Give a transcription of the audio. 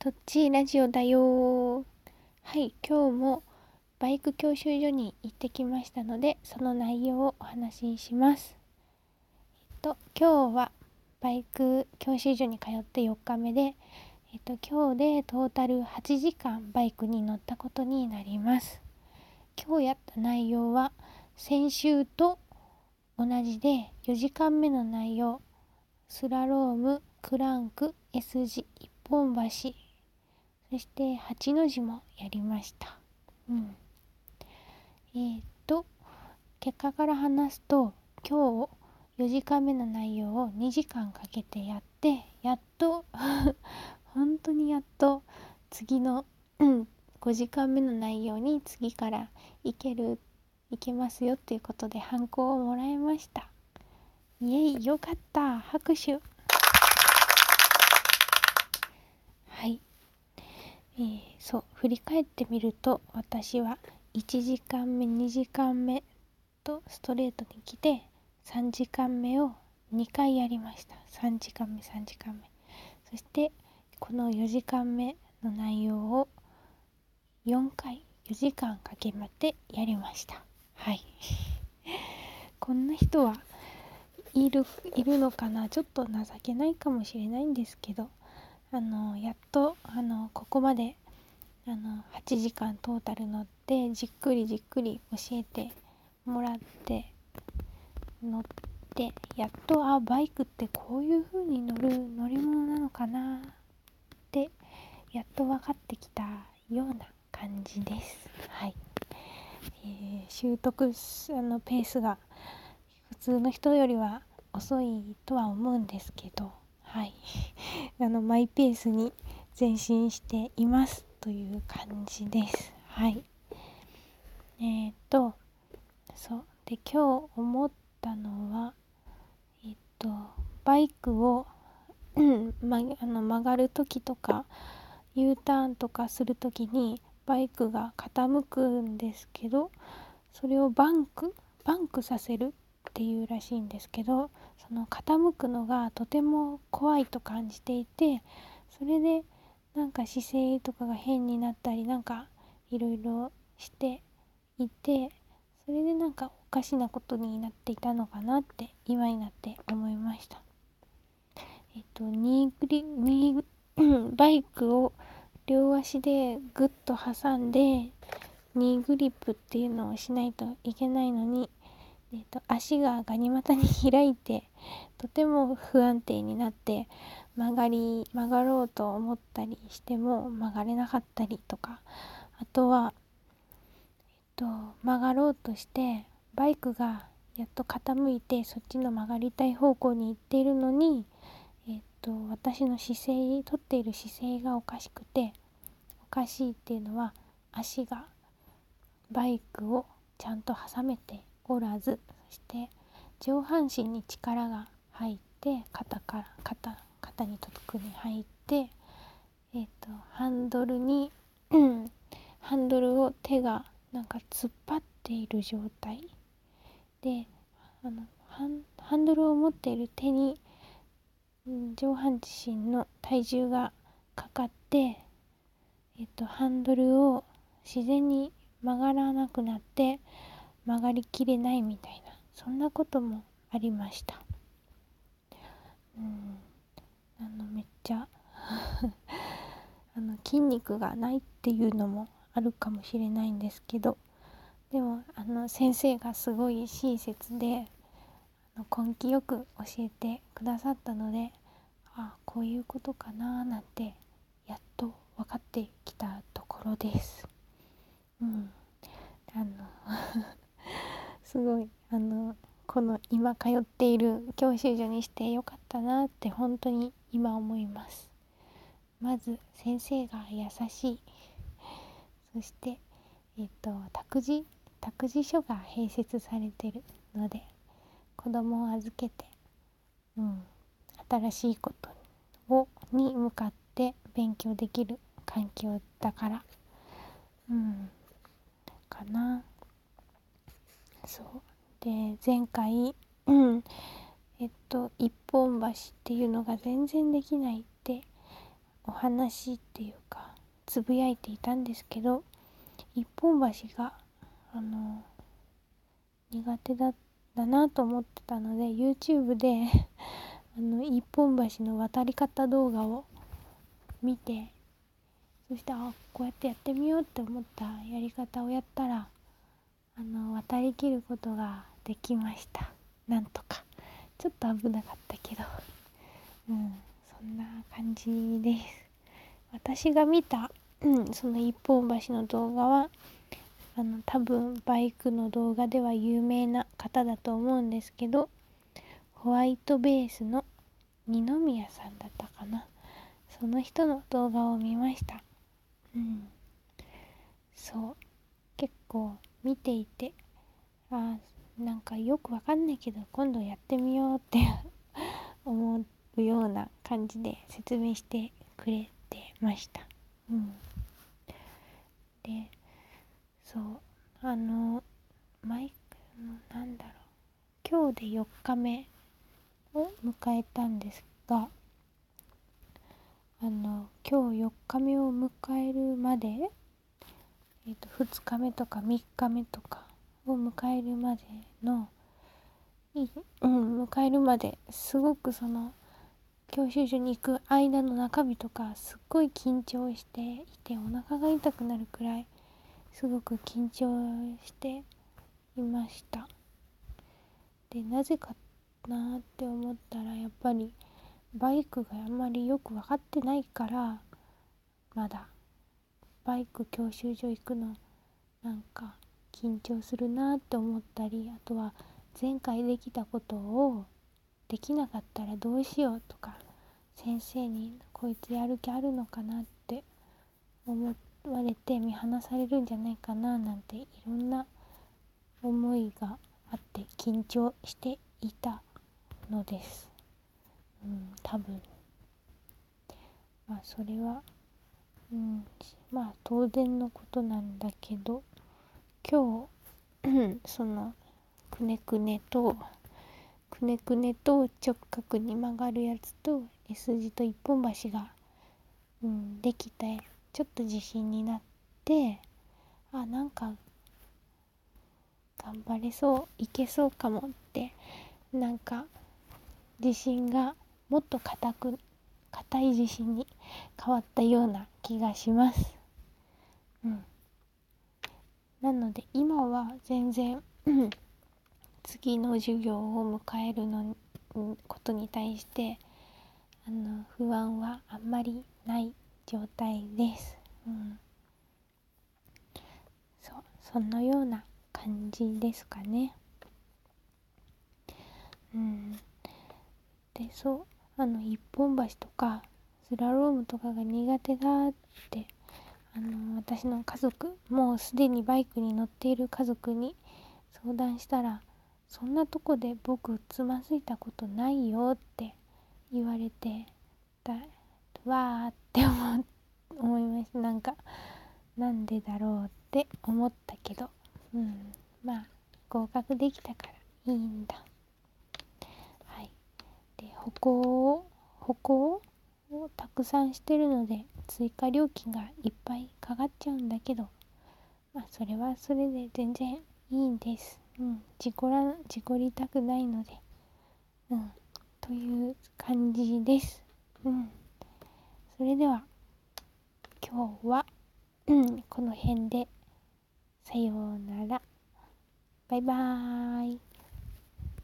とっちラジオだよはい今日もバイク教習所に行ってきましたのでその内容をお話しします。えっと今日はバイク教習所に通って4日目でえっと今日でトータル8時間バイクに乗ったことになります。今日やった内容は先週と同じで4時間目の内容スラロームクランク S 字一本橋そして八の字もやりました。うん、えー、っと結果から話すと今日4時間目の内容を2時間かけてやってやっと 本当にやっと次の、5時間目の内容に次からいけるいけますよっていうことでハンコをもらいました。イエイよかった拍手はいえー、そう振り返ってみると私は1時間目2時間目とストレートに来て3時間目を2回やりました。3時間目3時間目。そしてこの4時間目の内容を4回4時間かけまってやりました。はい。こんな人はいるいるのかな？ちょっと情けないかもしれないんですけどあのやっとあのここまであの8時間トータル乗ってじっくりじっくり教えてもらって乗ってやっとあバイクってこういう風に乗る乗り物なのかなってやっと分かってきたような感じです。はい、えー、習得あのペースが普通の人よりは遅いとは思うんですけどはい。あのマイペースに前進していますという感じです。はい。えー、っとそう。で今日思ったのはえっとバイクをま、あの曲がる時とか U ターンとかする時にバイクが傾くんですけどそれをバンク？バンクさせるっていうらしいんですけどその傾くのがとても怖いと感じていてそれでなんか姿勢とかが変になったりなんかいろいろしていてそれでなんかおかしなことになっていたのかなって今になって思いました。えっとニーグリニーバイクを両足でグッと挟んでニーグリップっていうのをしないといけないのにえーと、足がガニ股に開いてとても不安定になって曲がり曲がろうと思ったりしても曲がれなかったりとかあとは、えーと、曲がろうとしてバイクがやっと傾いてそっちの曲がりたい方向に行っているのに、えーと私の姿勢とっている姿勢がおかしくておかしいっていうのは足がバイクをちゃんと挟めておらずそして上半身に力が入って肩から肩肩に特に入って、えーと、ハンドルに ハンドルを手がなんか突っ張っている状態。であのハンドルを持っている手に上半身の体重がかかって、えっと、ハンドルを自然に曲がらなくなって曲がりきれないみたいなそんなこともありました。うん。あのめっちゃ あの筋肉がないっていうのもあるかもしれないんですけどでもあの先生がすごい親切であの根気よく教えてくださったのでああこういうことかななんてやっと分かってきたところです。うん、すごいあのこの今通っている教習所にしてよかったなって本当に今思いますまず先生が優しいそしてえっ、と託児託児所が併設されてるので子供を預けて、うん、新しいことをに向かって勉強できる環境だからうんかな。そう。で前回、えっと一本橋っていうのが全然できないってお話っていうかつぶやいていたんですけど一本橋があの苦手だだなと思ってたので YouTube であの一本橋の渡り方動画を見てそしてあこうやってやってみようって思ったやり方をやったらあの渡りきることができました。なんとか。ちょっと危なかったけど。うんそんな感じです。私が見た、うん、その一本橋の動画はあの多分バイクの動画では有名な方だと思うんですけどホワイトベースの二宮さんだったかな。その人の動画を見ました。うんそう。結構見ていてあなんかよくわかんないけど今度やってみようって 思うような感じで説明してくれてました。うん。でそうあのマイクのなんだろう。今日で4日目を迎えたんですがあの今日4日目を迎えるまで、えー、と2日目とか3日目とかを迎えるまでのうん、迎えるまですごくその教習所に行く間の中日とかすっごい緊張していてお腹が痛くなるくらいすごく緊張していました。でなぜかなって思ったらやっぱりバイクがあんまりよく分かってないからまだ。バイク教習所行くのなんか緊張するなって思ったりあとは前回できたことをできなかったらどうしようとか先生にこいつやる気あるのかなって思われて見放されるんじゃないかななんていろんな思いがあって緊張していたのです。うん、多分まあそれは、うん、まあ当然のことなんだけど今日 そのくねくねとくねくねと直角に曲がるやつと S 字と一本橋が、うん、できてちょっと自信になってあなんか頑張れそういけそうかもってなんか自信がもっと硬く硬い自信に変わったような気がします。うん、なので今は全然 次の授業を迎えるのことに対してあの不安はあんまりない状態です。うん、そうそのような感じですかね。うん、でそうあの一本橋とかスラロームとかが苦手だってあの私の家族もうすでにバイクに乗っている家族に相談したらそんなとこで僕つまずいたことないよって言われてだわーって思思いましたなんかなんでだろうって思ったけど。うん。まあ合格できたからいいんだ。はい。で歩行歩行をたくさんしてるので追加料金がいっぱいかかっちゃうんだけどまあそれはそれで全然いいんですうん事故ら事故りたくないのでうんという感じです。うん。それでは、今日は、うん、この辺で、さようなら。バイバーイ。